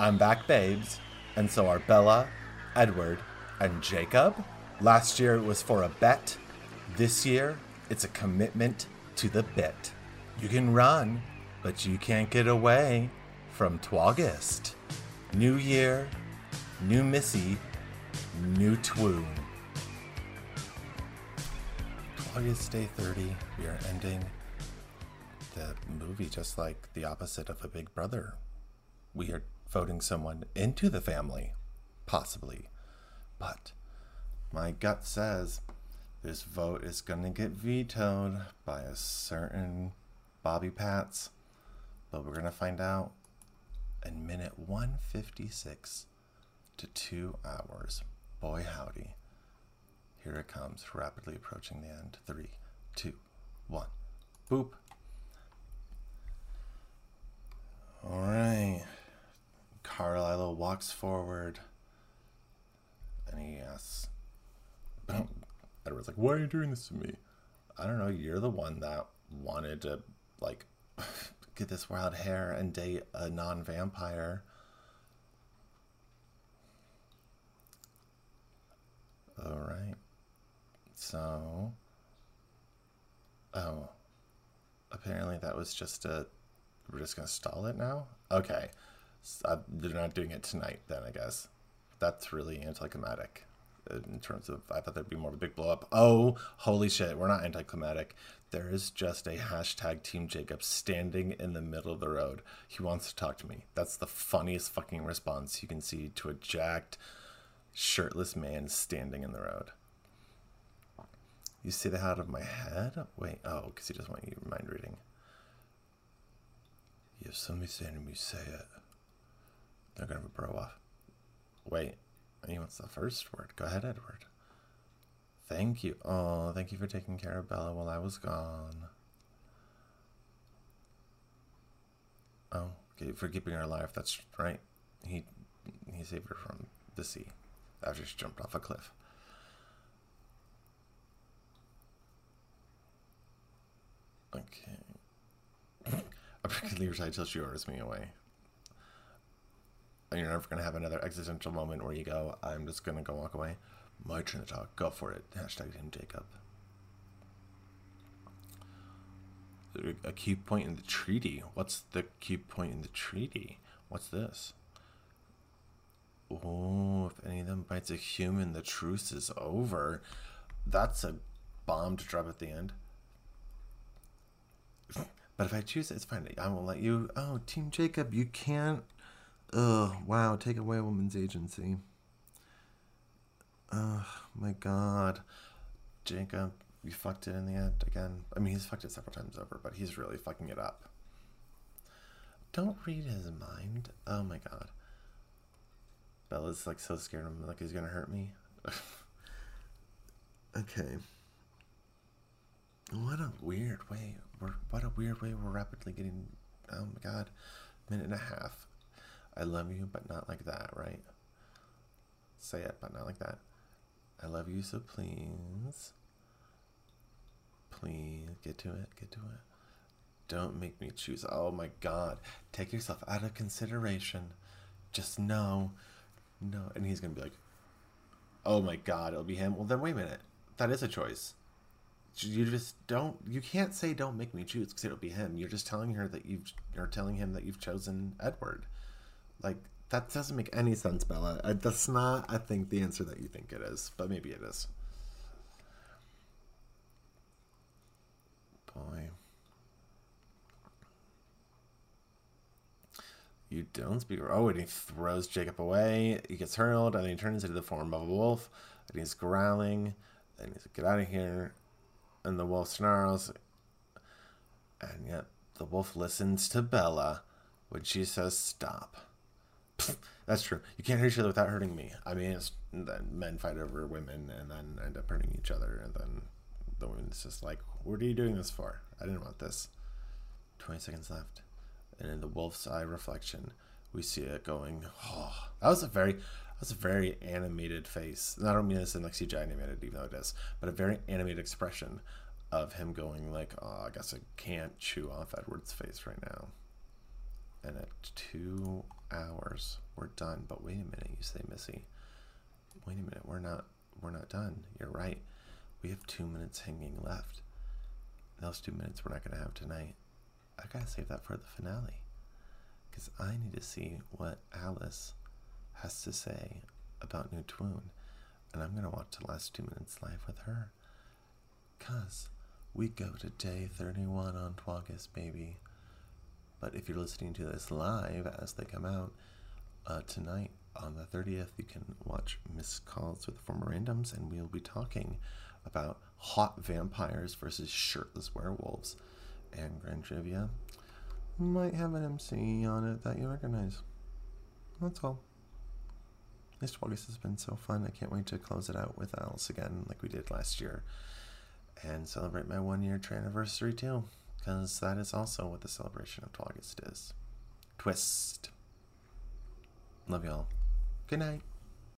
I'm back, babes, and so are Bella, Edward, and Jacob. Last year it was for a bet. This year it's a commitment to the bit. You can run, but you can't get away from Twagist. New year, new Missy, new Twoon. Twagist Day 30, we are ending the movie just like the opposite of a big brother. We are voting someone into the family, possibly. But my gut says this vote is going to get vetoed by a certain Bobby Pats. But we're going to find out in minute 156 to two hours. Boy, howdy. Here it comes, rapidly approaching the end. Three, two, one. Boop. All right. Carlisle walks forward and he asks, Edward's like, Why are you doing this to me? I don't know. You're the one that wanted to, like, get this wild hair and date a non vampire. All right. So, oh, apparently that was just a. We're just gonna stall it now. Okay, they're not doing it tonight. Then I guess that's really anticlimactic. In terms of, I thought there'd be more of a big blow up. Oh, holy shit! We're not anticlimactic. There is just a hashtag Team Jacob standing in the middle of the road. He wants to talk to me. That's the funniest fucking response you can see to a jacked, shirtless man standing in the road. You see that out of my head? Wait, oh, because he doesn't want you mind reading. If somebody standing me, say it. They're gonna bro off. Wait, he wants the first word. Go ahead, Edward. Thank you. Oh, thank you for taking care of Bella while I was gone. Oh, okay, for keeping her alive. That's right. He he saved her from the sea after she jumped off a cliff. Okay. I can leave her side till she orders me away. You're never gonna have another existential moment where you go, I'm just gonna go walk away. My turn to talk. Go for it. Hashtag him Jacob. A key point in the treaty. What's the key point in the treaty? What's this? Oh, if any of them bites a human, the truce is over. That's a bomb to drop at the end. But if I choose it, it's fine. I won't let you. Oh, Team Jacob, you can't. Ugh, wow, take away a woman's agency. Oh, my God. Jacob, you fucked it in the end again. I mean, he's fucked it several times over, but he's really fucking it up. Don't read his mind. Oh, my God. Bella's like so scared of him, like he's gonna hurt me. okay. What a weird way. We're what a weird way we're rapidly getting. Oh my god, minute and a half. I love you, but not like that, right? Say it, but not like that. I love you, so please, please get to it. Get to it. Don't make me choose. Oh my god, take yourself out of consideration. Just no, no. And he's gonna be like, oh my god, it'll be him. Well, then wait a minute. That is a choice you just don't you can't say don't make me choose because it'll be him you're just telling her that you've you're telling him that you've chosen edward like that doesn't make any sense bella that's not i think the answer that you think it is but maybe it is boy you don't speak oh and he throws jacob away he gets hurled and then he turns into the form of a wolf and he's growling and he's like get out of here and the wolf snarls. And yet the wolf listens to Bella when she says stop. That's true. You can't hurt each other without hurting me. I mean, it's, men fight over women and then end up hurting each other. And then the woman's just like, What are you doing this for? I didn't want this. 20 seconds left. And in the wolf's eye reflection, we see it going, Oh, that was a very that's a very animated face. And I don't mean this in like CGI animated, even though it is, but a very animated expression of him going like, "Oh, I guess I can't chew off Edward's face right now." And at two hours. We're done. But wait a minute, you say, Missy. Wait a minute, we're not we're not done. You're right. We have two minutes hanging left. Those two minutes we're not gonna have tonight. I gotta save that for the finale. Because I need to see what Alice has to say about New Twoon. And I'm gonna watch the last two minutes live with her. Cause we go to day 31 on Twagus, baby. But if you're listening to this live as they come out uh, tonight on the 30th, you can watch Missed Calls with Former Randoms, and we'll be talking about hot vampires versus shirtless werewolves. And Grand Trivia might have an MC on it that you recognize. That's all. This August has been so fun. I can't wait to close it out with Alice again, like we did last year, and celebrate my one year anniversary too, because that is also what the celebration of August is. Twist. Love y'all. Good night.